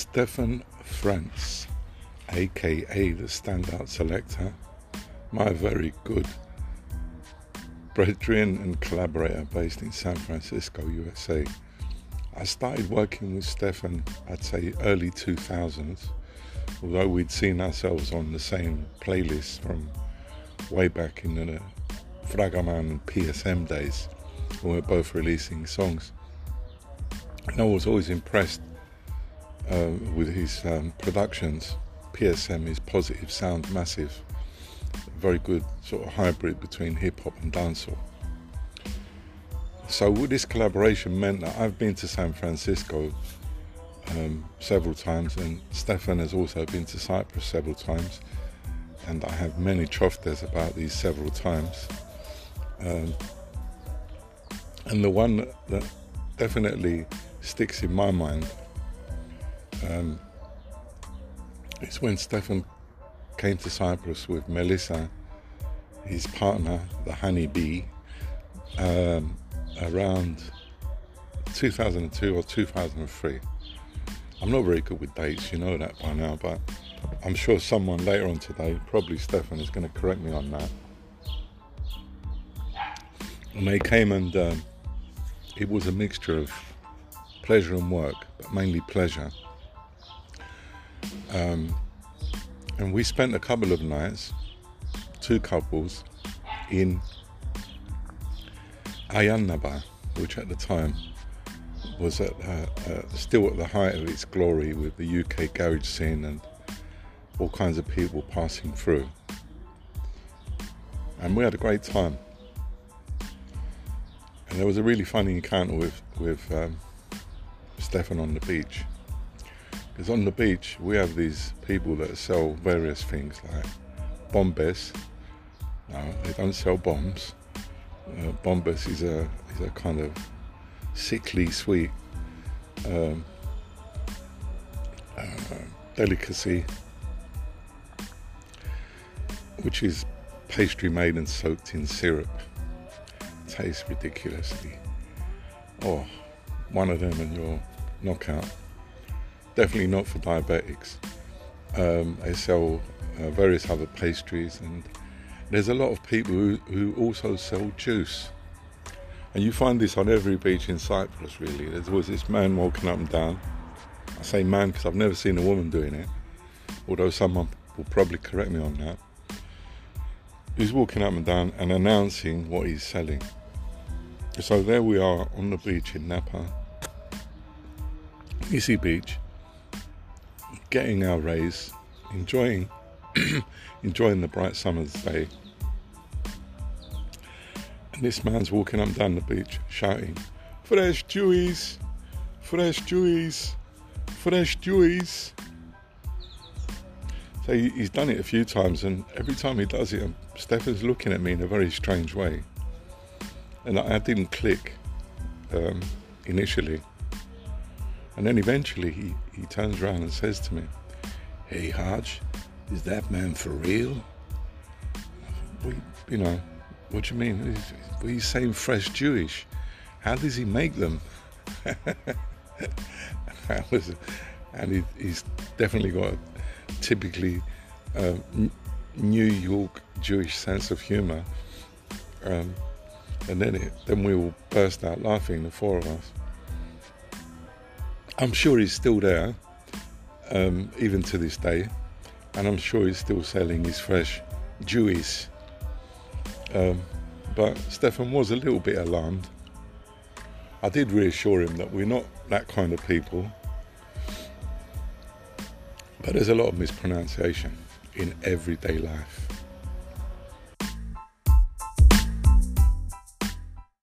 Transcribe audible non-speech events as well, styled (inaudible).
Stefan France, aka the Standout Selector, my very good brethren and collaborator based in San Francisco, USA. I started working with Stefan, I'd say early 2000s, although we'd seen ourselves on the same playlist from way back in the Fragaman PSM days when we were both releasing songs. And I was always impressed uh, with his um, productions. PSM is Positive Sound Massive, very good sort of hybrid between hip hop and dancehall. So this collaboration meant that I've been to San Francisco um, several times, and Stefan has also been to Cyprus several times, and I have many choftes about these several times. Um, and the one that definitely sticks in my mind um, is when Stefan came to Cyprus with Melissa, his partner, the honeybee, um, around 2002 or 2003. I'm not very good with dates, you know that by now, but I'm sure someone later on today, probably Stefan, is going to correct me on that. And they came and um, it was a mixture of pleasure and work, but mainly pleasure. Um, and we spent a couple of nights, two couples, in Ayia Napa, which at the time was at, uh, uh, still at the height of its glory with the UK garage scene and all kinds of people passing through. And we had a great time. And there was a really funny encounter with, with um, Stefan on the beach. On the beach, we have these people that sell various things like bombes. No, they don't sell bombs. Uh, bombes is a, is a kind of sickly sweet um, uh, delicacy, which is pastry made and soaked in syrup. Tastes ridiculously. Oh, one of them and you're knockout. Definitely not for diabetics. Um, they sell uh, various other pastries, and there's a lot of people who, who also sell juice. And you find this on every beach in Cyprus, really. There's always this man walking up and down. I say man because I've never seen a woman doing it, although someone will probably correct me on that. He's walking up and down and announcing what he's selling. So there we are on the beach in Napa, Nissi Beach, getting our rays, enjoying (clears throat) enjoying the bright summer's day. And this man's walking up down the beach shouting, Fresh Jewies! Fresh Jewies! Fresh Jewies! So he, he's done it a few times, and every time he does it, Stefan's looking at me in a very strange way. And I, I didn't click um, initially. And then eventually he, he turns around and says to me, Hey Hodge, is that man for real? We, you know, what do you mean? Are you saying fresh Jewish? How does he make them? (laughs) and he, he's definitely got a typically uh, New York Jewish sense of humor. Um, and then it, then we all burst out laughing, the four of us. I'm sure he's still there, um, even to this day, and I'm sure he's still selling his fresh Jewish. Um, but Stefan was a little bit alarmed. I did reassure him that we're not that kind of people, but there's a lot of mispronunciation in everyday life.